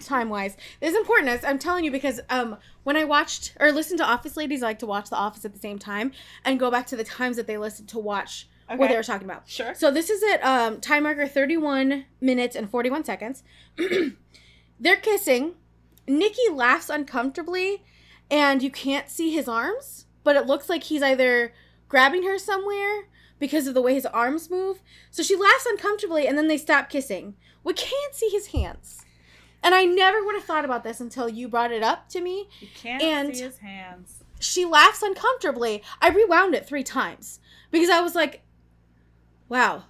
time wise. This is important. as I'm telling you because um when I watched or listened to Office Ladies, I like to watch The Office at the same time and go back to the times that they listened to watch what they were talking about. Sure. So this is at um, time marker 31 minutes and 41 seconds. They're kissing. Nikki laughs uncomfortably, and you can't see his arms, but it looks like he's either grabbing her somewhere because of the way his arms move. So she laughs uncomfortably, and then they stop kissing. We can't see his hands. And I never would have thought about this until you brought it up to me You can't And- see his hands. she laughs uncomfortably. I rewound it three times because I was like, wow,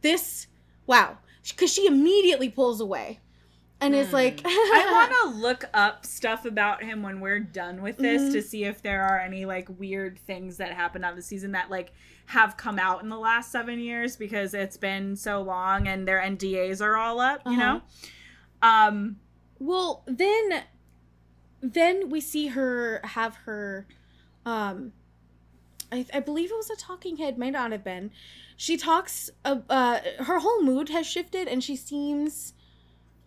this, wow. Because she immediately pulls away and is Hmm. like, I want to look up stuff about him when we're done with this Mhm. to see if there are any like weird things that happened on the season that like have come out in the last seven years because it's been so long and their NDAs are all up, you know? Um, Well, then, then we see her have her, um, I, I believe it was a talking head, might not have been. She talks, uh, uh, her whole mood has shifted and she seems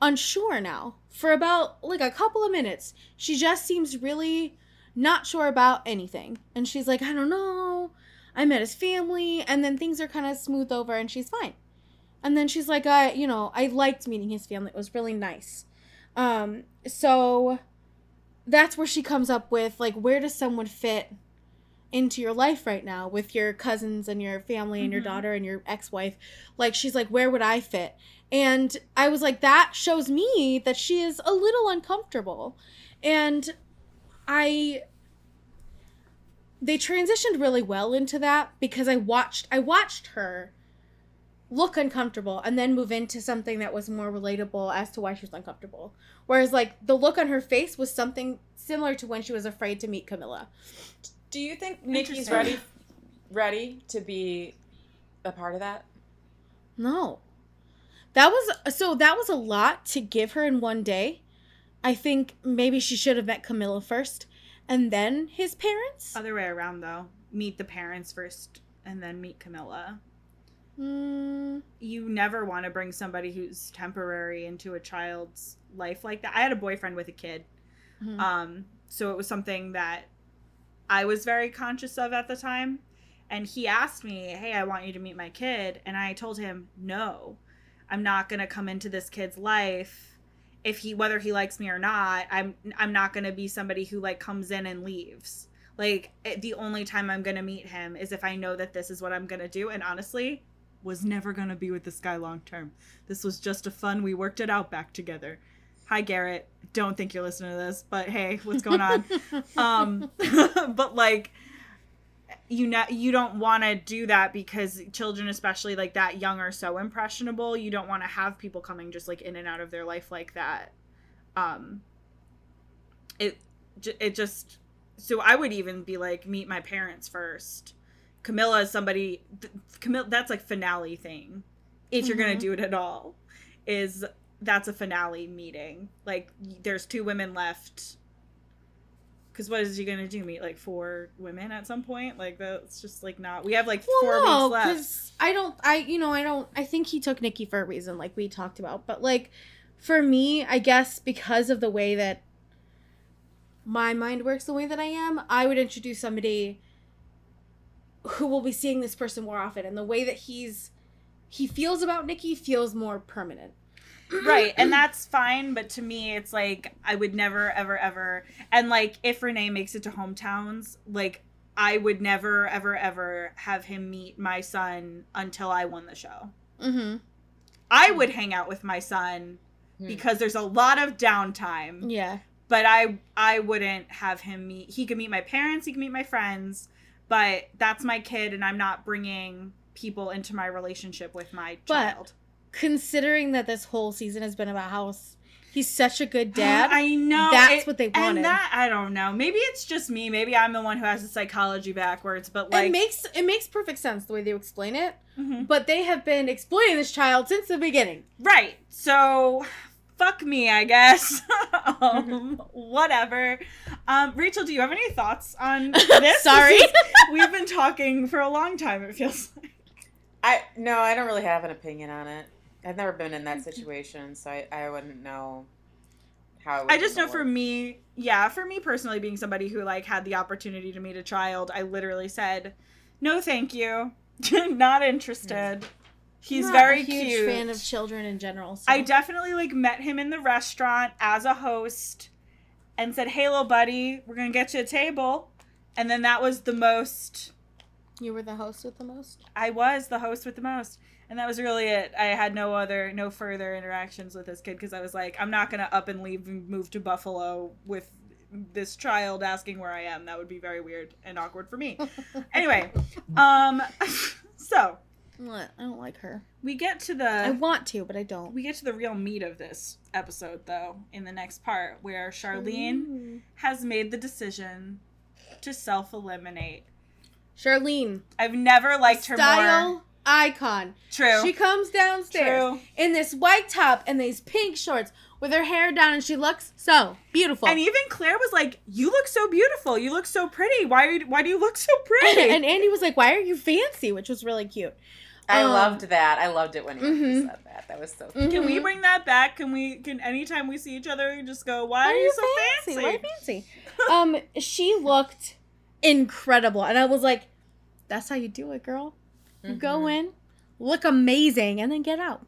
unsure now for about like a couple of minutes. She just seems really not sure about anything. And she's like, I don't know. I met his family. And then things are kind of smooth over and she's fine. And then she's like, I, you know, I liked meeting his family. It was really nice. Um, so that's where she comes up with like, where does someone fit into your life right now with your cousins and your family and your Mhm. daughter and your ex-wife? Like, she's like, where would I fit? And I was like, that shows me that she is a little uncomfortable. And I they transitioned really well into that because I watched I watched her look uncomfortable and then move into something that was more relatable as to why she was uncomfortable. Whereas like the look on her face was something similar to when she was afraid to meet Camila. Do you think Nikki's ready ready to be a part of that? No. That was so that was a lot to give her in one day. I think maybe she should have met Camila first and then his parents. other way around though. Meet the parents first and then meet Camila. Mm, You never want to bring somebody who's temporary into a child's life like that. I had a boyfriend with a kid. mhm. Um, so it was something that I was very conscious of at the time. And he asked me, Hey, I want you to meet my kid. And I told him, No, I'm not going to come into this kid's life. If he, whether he likes me or not, I'm, I'm not going to be somebody who like comes in and leaves. Like the only time I'm going to meet him is if I know that this is what I'm going to do. And honestly, was never going to be with this guy long term. This was just a fun, we worked it out back together. Hi, Garrett. Don't think you're listening to this, but hey, what's going on? um, but like, you know you don't want to do that because children especially like that young are so impressionable you don't want to have people coming just like in and out of their life like that um it it just so i would even be like meet my parents first camila is somebody camila that's like finale thing if you're gonna Mhm. do it at all is that's a finale meeting like there's two women left because what is he gonna do? Meet like four women at some point? Like that's just like not. We have like four no, weeks left. because I don't. I you know I don't. I think he took Nikki for a reason, like we talked about. But like, for me, I guess because of the way that my mind works, the way that I am, I would introduce somebody who will be seeing this person more often, and the way that he's he feels about Nikki feels more permanent. Right, and that's fine. But to me, it's like I would never, ever, ever. And like if Renee makes it to hometowns, like I would never, ever, ever have him meet my son until I won the show. Mm-hmm. I would hang out with my son Hmm. because there's a lot of downtime. Yeah. but I I wouldn't have him meet. He could meet my parents. He could meet my friends, but that's my kid, and I'm not bringing people into my relationship with my But- child. Considering that this whole season has been about how he's such a good dad, I know that's it- what they wanted. And that I don't know. Maybe it's just me. Maybe I'm the one who has the psychology backwards. But like, it makes it makes perfect sense the way they explain it. Mhm. But they have been exploiting this child since the beginning. right. So. Fuck me, I guess. um, whatever. Um, Rachael, do you have any thoughts on this? Sorry. This is- we've been talking for a long time. It feels like. I no, I don't really have an opinion on it. I've never been in that mm-hmm. situation, so I, I wouldn't know how. It would I just know work. for me, yeah, for me personally, being somebody who like had the opportunity to meet a child, I literally said, "No, thank you, not interested." Mm-hmm. He's Not very a huge cute. fan of children in general. So. I definitely like met him in the restaurant as a host, and said, "Hey, little buddy, we're gonna get you a table," and then that was the most. you were the host with the most. I was the host with the most. And that was really it. I had no other, no further interactions with this kid because I was like, I'm not gonna up and leave and move to Buffalo with this child asking where I am. That would be very weird and awkward for me. anyway, um, so? I don't like her. we get to the. I want to, but I don't. we get to the real meat of this episode though in the next part where Sharleen Ooh. has made the decision to self eliminate. Sharleen, I've never liked her more. Icon. True. She comes downstairs True. in this white top and these pink shorts with her hair down, and she looks so beautiful. And even Clare was like, "You look so beautiful. You look so pretty. Why are you, why do you look so pretty?" and Andi was like, "Why are you fancy?" Which was really cute. I Um, loved that. I loved it when he mhm. said that. That was so. can we Mhm. bring that back? Can we? Can anytime we see each other, just go, "Why are you so fancy?" Why fancy? um, she looked incredible, and I was like, "That's how you do it, girl. You go in, look amazing, and then get out."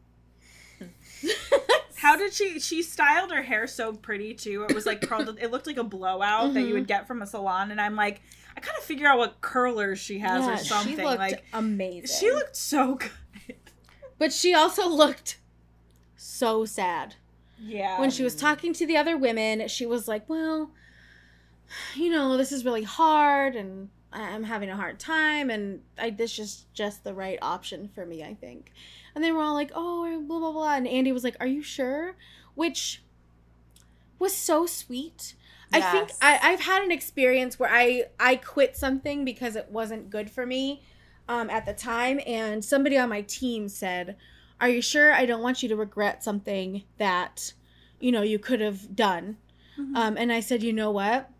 How did she? She styled her hair so pretty too. It was like curled. it looked like a blowout that Mhm. you would get from a salon. And I'm like, I kind of figure out what curlers she has Yeah, or something. She looked like amazing. she looked so good. but she also looked so sad. Yeah. when she was talking to the other women, she was like, "Well, you know, this is really hard, and I- I'm having a hard time, and I, this is just the right option for me, I think." And they were all like, "Oh, blah blah blah," and Andi was like, "Are you sure?" Which was so sweet. I think I, I've had an experience where I I quit something because it wasn't good for me um, at the time, and somebody on my team said, "Are you sure? I don't want you to regret something that you know you could have done." Mhm. Um, and I said, "You know what?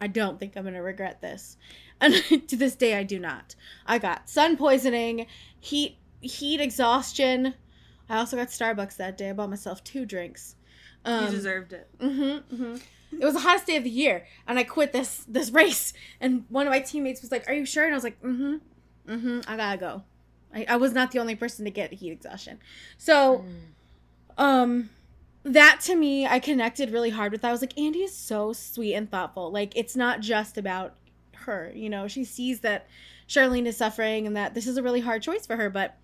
I don't think I'm gonna regret this." And to this day, I do not. I got sun poisoning, heat heat exhaustion. I also got Starbucks that day. I bought myself two drinks. Um, you deserved it. Mm-hmm, mm-hmm. It was the hottest day of the year, and I quit this this race. And one of my teammates was like, "Are you sure?" And I was like, "Mm-hmm, mm-hmm. I gotta go." I, I was not the only person to get heat exhaustion. So, Mm. um, that to me, I connected really hard with. That. I was like, Andi is so sweet and thoughtful. Like, it's not just about her. You know, she sees that Sharleen is suffering and that this is a really hard choice for her, but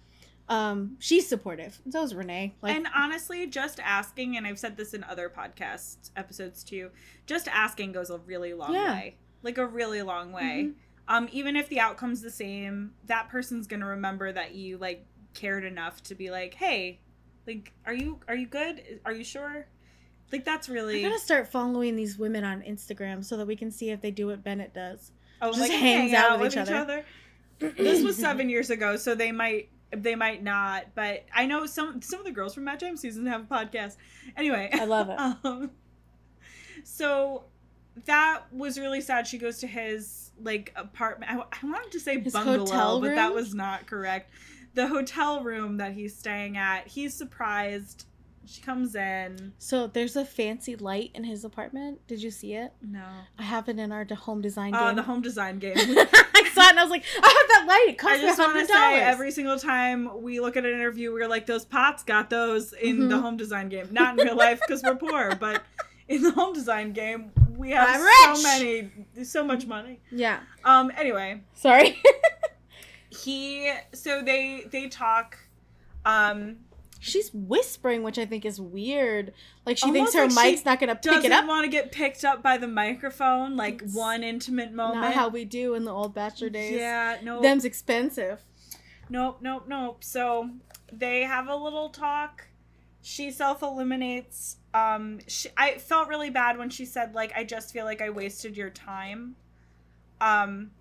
um, she's supportive. So is Renee. Like, and honestly, just asking, and I've said this in other podcast episodes too, just asking goes a really long Yeah. way. Like a really long way. Um, even if the outcome's the same, that person's gonna remember that you like cared enough to be like, hey, like, are you are you good? Are you sure? Like that's really. I really gotta start following these women on Instagram so that we can see if they do what Bennett does. Oh, just like hangs hang out with each other. this was seven years ago, so they might they might not. But I know some some of the girls from Matt James season have a podcast. Anyway, I love it. um, so that was really sad. She goes to his like apartment. I, I wanted to say His bungalow, but that was not correct. The hotel room that he's staying at. He's surprised. She comes in. So there's a fancy light in his apartment. Did you see it? No. I have it in our home design Uh, game. the home design game. I saw it and I was like, I have that light. It I just want to say every single time we look at an interview, we're like, those pots got those in the Mhm. home design game. Not in real life because we're poor, but in the home design game, we have so many, so much money. Yeah. Um. Anyway, Sorry. he so they they talk. Um. She's whispering, which I think is weird. Like she Almost thinks her like mic's not gonna pick it up. want to get picked up by the microphone, like It's one intimate moment. Not how we do in the old bachelor days. Yeah. No. Them's expensive. Nope, nope, nope. So they have a little talk. She self eliminates. Um, she, I felt really bad when she said like, "I just feel like I wasted your time." Um,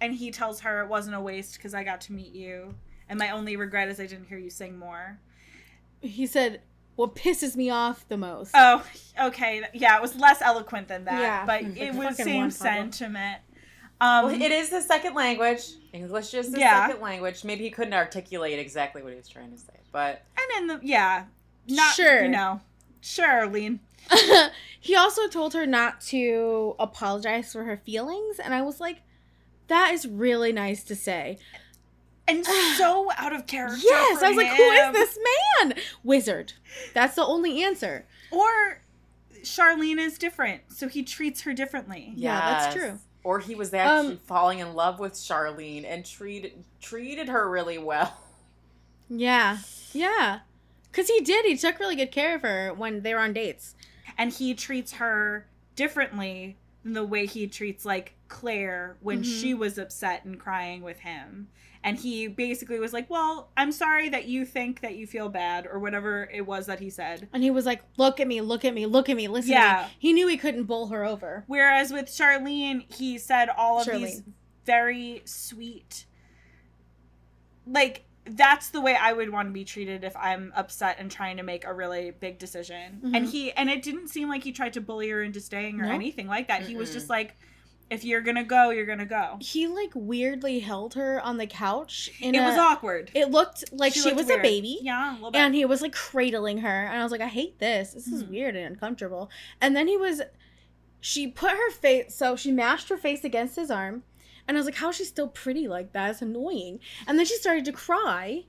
and he tells her it wasn't a waste because I got to meet you, and my only regret is I didn't hear you sing more. He said, "What pisses me off the most." Oh, okay, yeah, it was less eloquent than that, Yeah, but it's it was fucking same sentiment. Um, well, it is the second language. English is the Yeah. second language. Maybe he couldn't articulate exactly what he was trying to say, but and in the yeah, not Sure. you know, sure, Lean. he also told her not to apologize for her feelings, and I was like, "That is really nice to say." And so out of character. Yes, for I was like, "Who is this man?" Wizard. That's the only answer. Or Sharleen is different, so he treats her differently. Yeah, that's true. Or he was actually Um, falling in love with Sharleen and treated treated her really well. Yeah, yeah, because he did. He took really good care of her when they were on dates. And he treats her differently than the way he treats like Clare when Mhm. she was upset and crying with him. And he basically was like, "Well, I'm sorry that you think that you feel bad or whatever it was that he said." And he was like, "Look at me, look at me, look at me, listen." to Yeah. me." He knew he couldn't bowl her over. Whereas with Sharleen, he said all of these very sweet like that's the way I would want to be treated if I'm upset and trying to make a really big decision. And Mhm. he and it didn't seem like he tried to bully her into staying or No. anything like that. He was just like if you're to go, you're to go. He like weirdly held her on the couch. It a, was awkward. It looked like she, looked was weird. a baby. Yeah, a little bit. And he was like cradling her, and I was like, I hate this. This is Mhm. weird and uncomfortable. And then he was, she put her face, so she mashed her face against his arm, and I was like, how is she still pretty like that? It's annoying. And then she started to cry,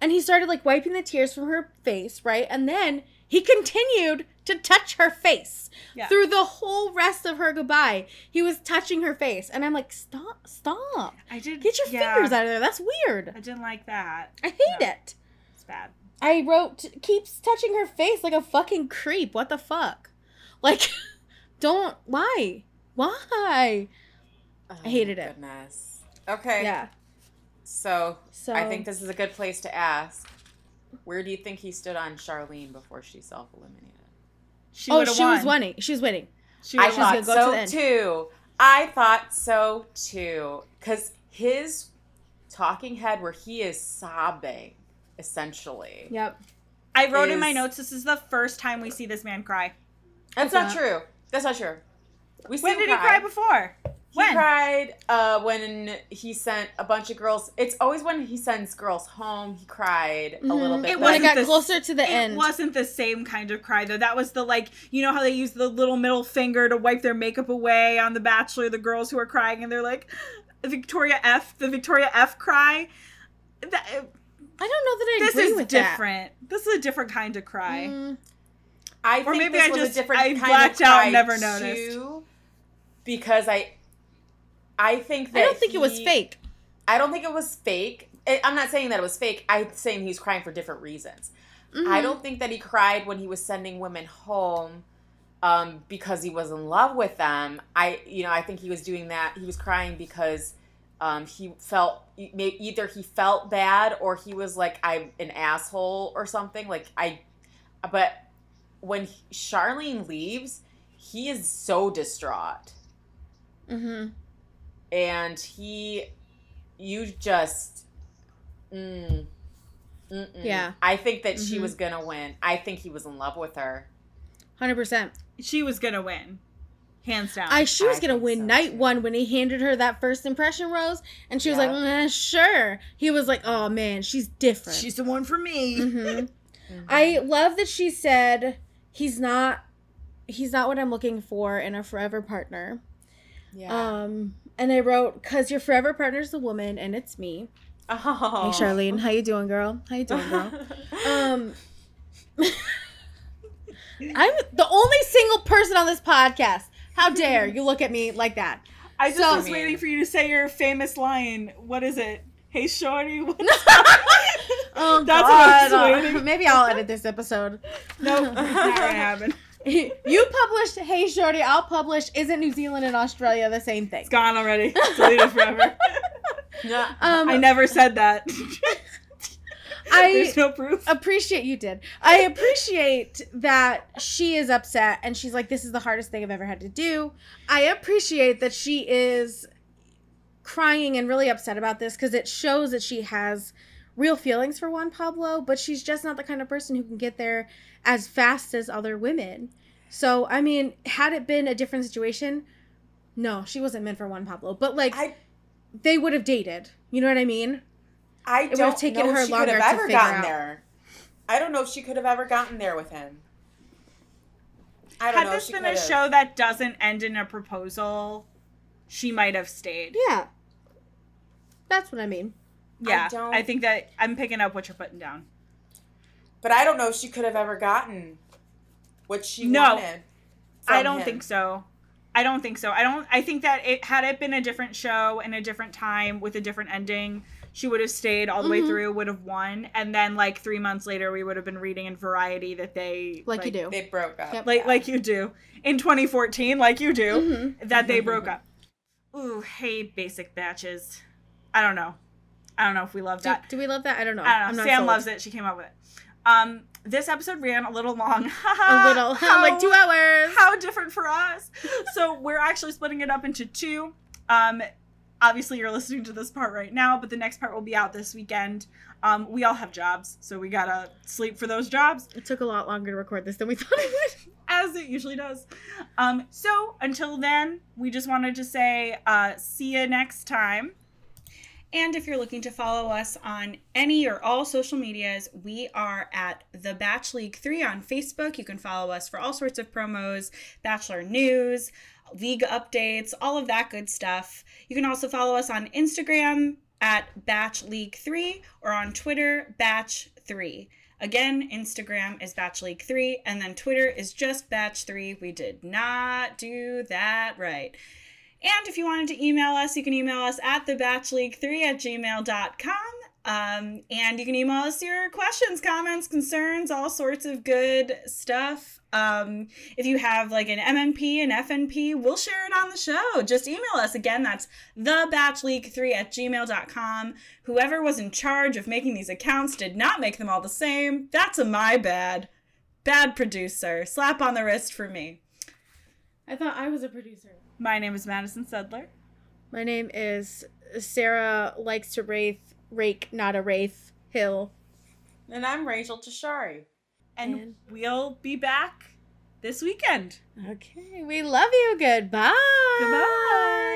and he started like wiping the tears from her face, right? And then he continued to touch her face Yeah. through the whole rest of her goodbye. He was touching her face, and I'm like, stop, stop, I did get your yeah, fingers out of there. That's weird. I didn't like that. I hate No. it. It's bad. I wrote keeps touching her face like a fucking creep. What the fuck? Like don't why? Why? Oh, hated it. Goodness. Okay. Yeah. So, So I think this is a good place to ask. Where do you think he stood on Sharleen before she self eliminated? She Oh, would've she was winning. She was winning. She I would've gonna thought go to so the too. I thought so too. Because his talking head, where he is sobbing, essentially. Yep. I wrote in my notes this is the first time we see this man cry. That's Yeah. not true. That's not true. We see When him did he cry before? He When? cried uh, when he sent a bunch of girls. It's always when he sends girls home. He cried a little Mhm. bit. It when it got the- closer to the it end. It wasn't the same kind of cry though. That was the like you know how they use the little middle finger to wipe their makeup away on The Bachelor. The girls who are crying and they're like Victoria F. The Victoria F. cry. That, I don't know that I this agree is with different. This is a different kind of cry. Mm, I Or think maybe this I was just- a different I kind blacked of out cry and never noticed. too, because I, I think that I don't think it was fake. I don't think it was fake. I- I'm not saying that it was fake. I'm saying he's crying for different reasons. I Mhm. don't think that he cried when he was sending women home um, because he was in love with them. I, you know, I think he was doing that. He was crying because um, he felt either he felt bad or he was like I'm an asshole or something. Like I, but when he- Sharleen leaves, he is so distraught, Mm-hmm. And he, you just, mm. Yeah. I think that she Mhm. was gonna win. I think he was in love with her. Hundred percent. She was gonna win, hands down. I she was I gonna win so, night too. one when he handed her that first impression rose, and she was Yeah. like, "Mm, "Sure." He was like, "Oh man, she's different." She's the one for me. hmm Mhm. I love that she said he's not he's not what I'm looking for in a forever partner. Yeah. Um and I wrote cuz your forever partner's the woman and it's me. oh. Hey Sharleen, how you doing, girl? How you doing, girl? um I'm the only single person on this podcast. How dare you look at me like that? I just So- was waiting for you to say your famous line. What is it? Hey, shorty. What's Oh That's God. what I was waiting Maybe I'll edit this episode. Nope, not gonna happen. you published Hey Shorty, I'll publish Isn't New Zealand and Australia the same thing? It's gone already. Deleted forever. Yeah. Um I never said that. I There's no proof. appreciate you did. I appreciate that she is upset and she's like, this is the hardest thing I've ever had to do. I appreciate that she is crying and really upset about this because it shows that she has real feelings for Juan Pablo, but she's just not the kind of person who can get there as fast as other women. So, I mean, had it been a different situation, no, she wasn't meant for Juan Pablo, but like I they would have dated. You know what I mean? I would've don't taken know her if she could to have ever gotten out. there. I don't know if she could have ever gotten there with him. I don't Had know. this been a could've. show that doesn't end in a proposal, she might have stayed. Yeah. That's what I mean. Yeah, I, don't- think that I'm picking up what you're putting down. but I don't know if she could have ever gotten what she No. wanted. I don't him. think so. I don't think so. I don't. I think that it had it been a different show in a different time with a different ending, she would have stayed all the way Mhm. through, would have won, and then like three months later, we would have been reading in Variety that they Like, you do. They broke up. Yep. like yeah. like you do in 2014, like you do Mhm. that they broke up. Ooh, hey, basic batches. I don't know. I don't know if we love Do, that. do we love that? I don't know. I don't know. I'm not Sam sold. loves it. She came up with it. Um, this episode ran a little long. A little, like two hours. How different for us. so we're actually splitting it up into two. Um, obviously you're listening to this part right now, but the next part will be out this weekend. Um, we all have jobs, so we gotta sleep for those jobs, It took a lot longer to record this than we thought it would. as it usually does. Um, so until then, we just wanted to say, uh, see you next time. And if you're looking to follow us on any or all social medias, we are at the Bach League 3 on Facebook. You can follow us for all sorts of promos, Bachelor news, league updates, all of that good stuff. You can also follow us on Instagram at Bach League 3 or on Twitter, Bach 3. Again, Instagram is Bach League 3, and then Twitter is just Bach 3. We did not do that right. And if you wanted to email us, you can email us at thebachleague3 at gmail.com. Um, and you can email us your questions, comments, concerns, all sorts of good stuff. Um, if you have like an MMP and FNP, we'll share it on the show. Just email us. Again, that's thebachleague3 at gmail.com. Whoever was in charge of making these accounts did not make them all the same. That's a my bad. Bad producer. Slap on the wrist for me. I thought I was a producer. My name is Madison Sedler. My name is Sarah likes to wraith, rake, not a wraith, Hill. And I'm Rachael Tashari. And, and we'll be back this weekend. Okay. We love you. Goodbye. Goodbye.